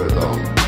Off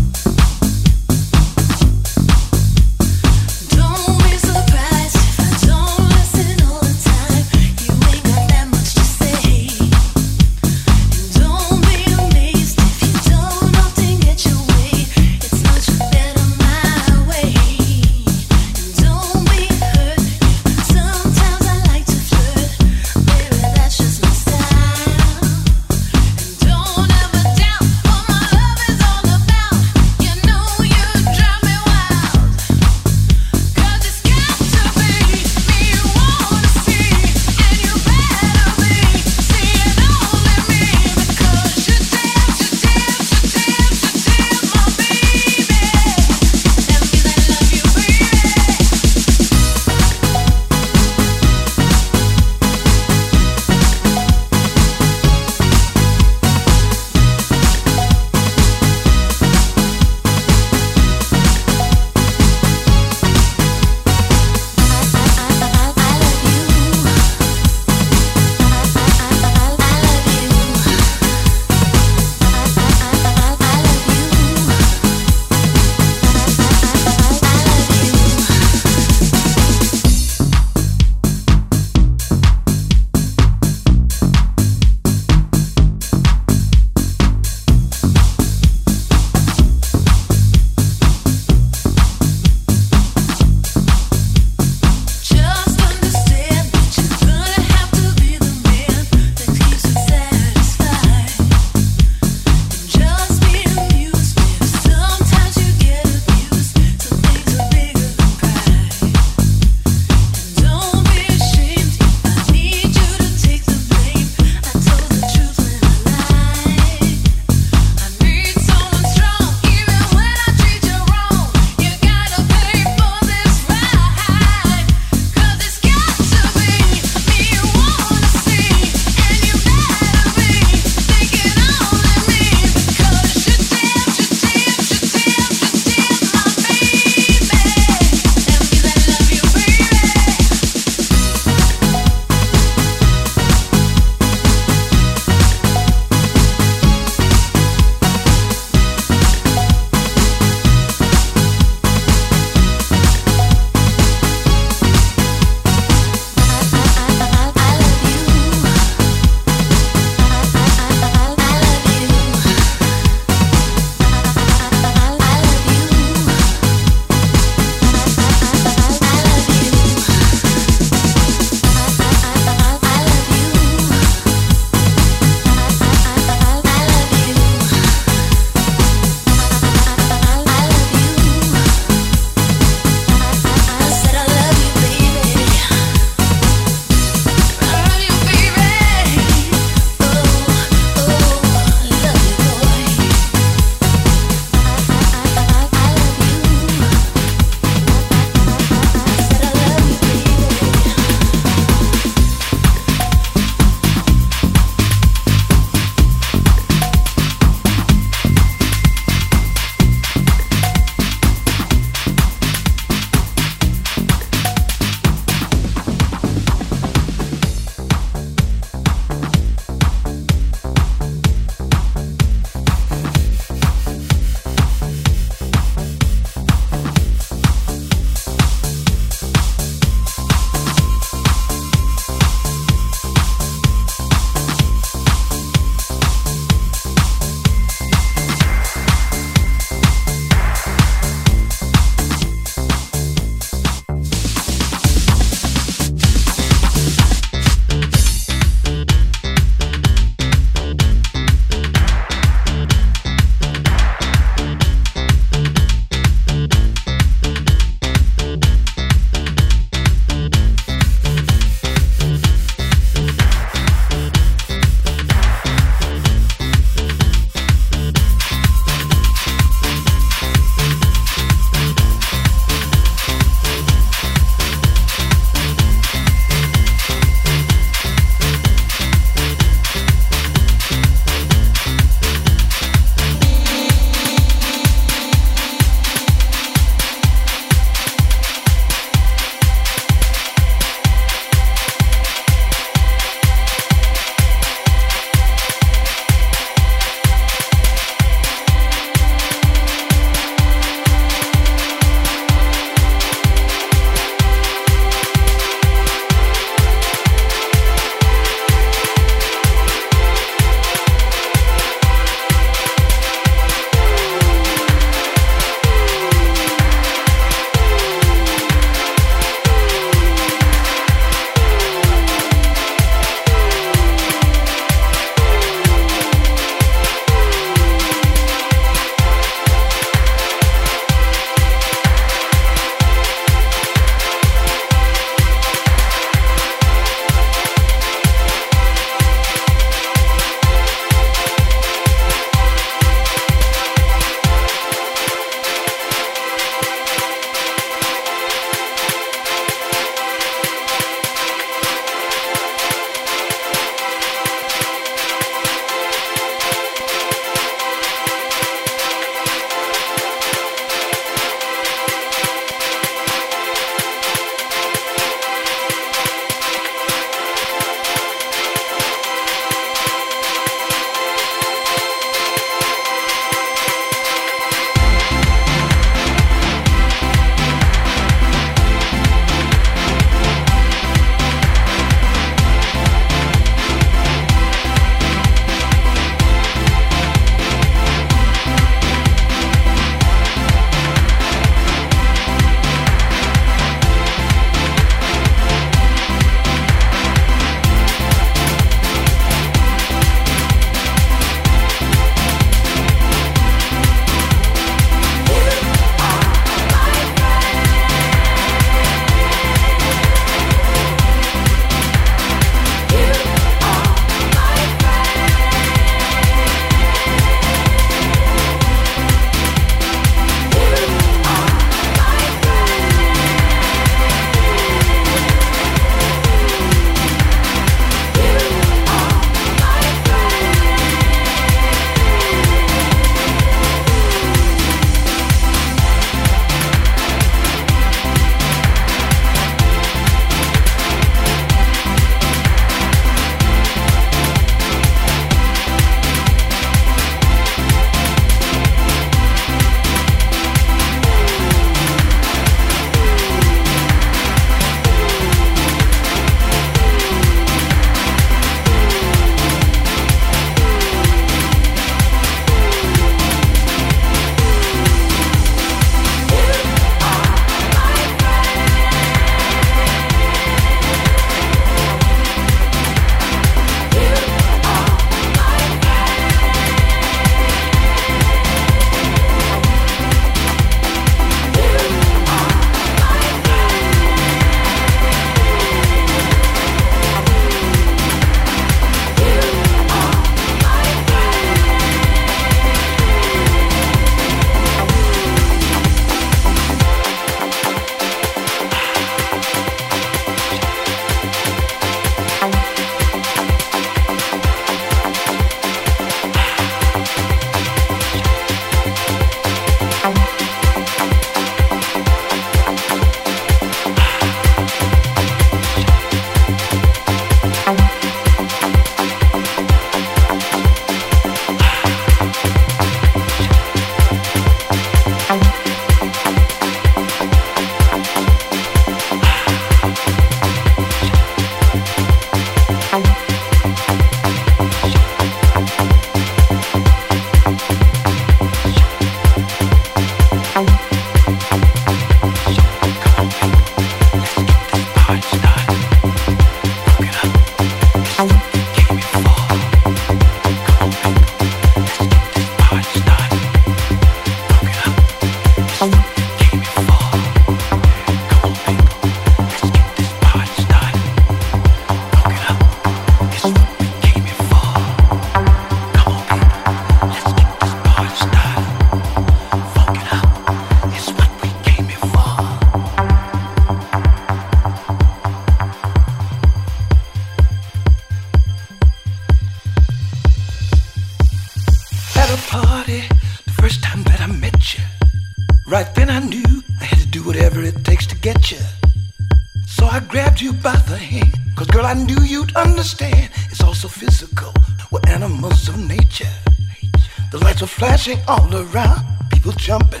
all around, people jumping.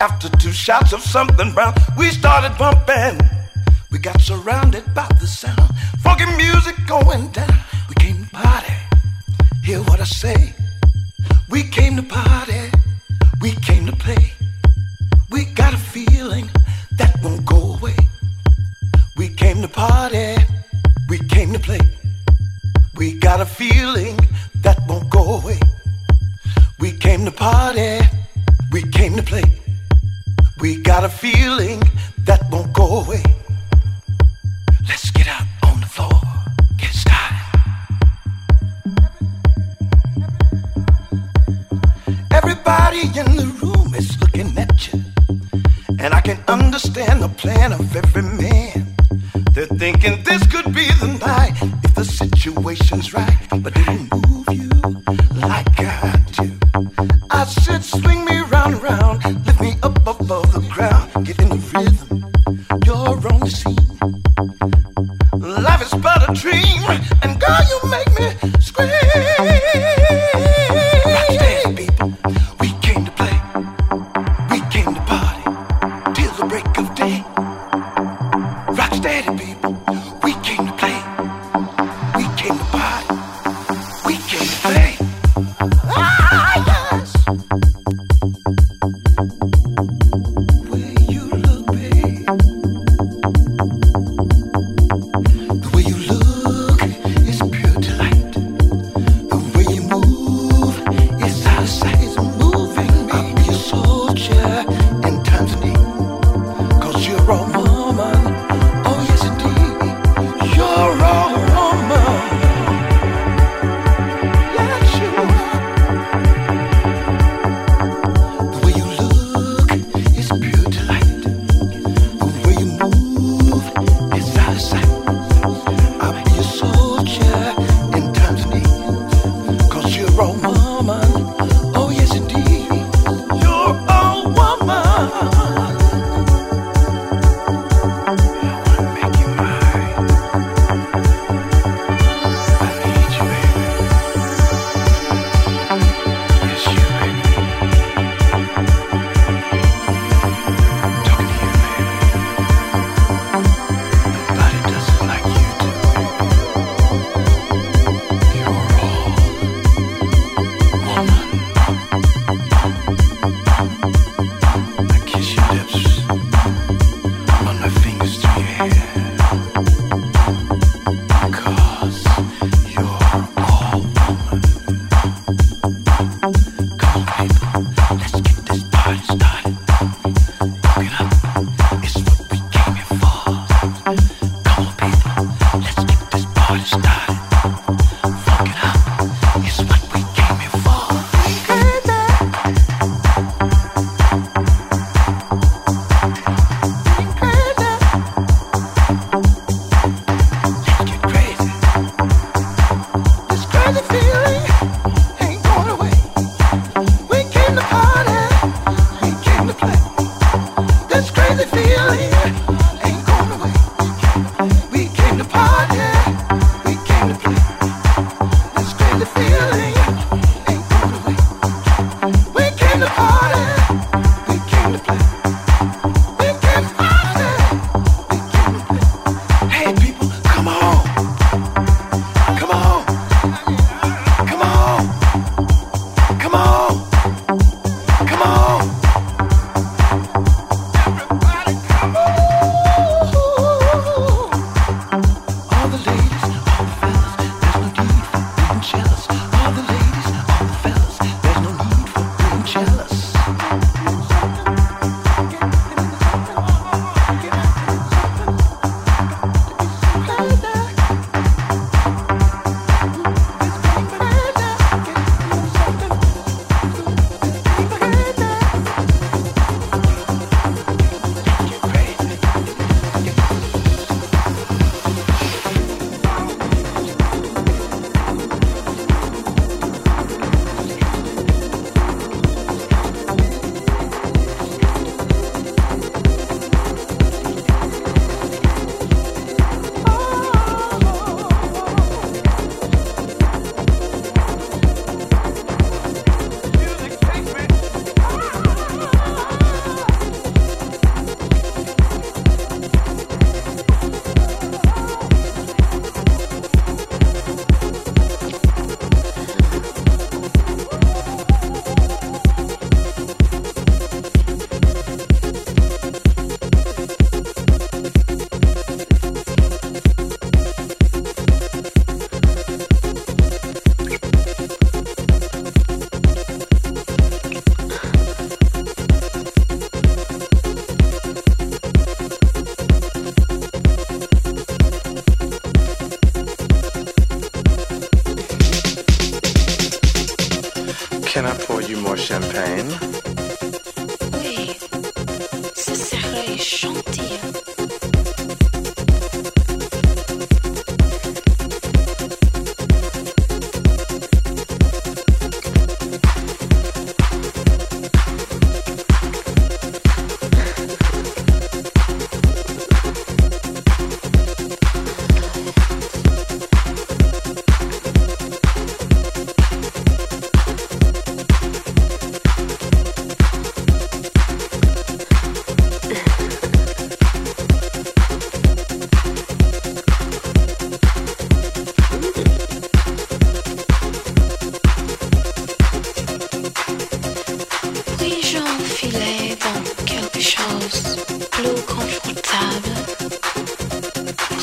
After two shots of something brown, we started bumping. We got surrounded by the sound, funky music going down. situation's right, but they don't move.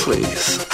Please.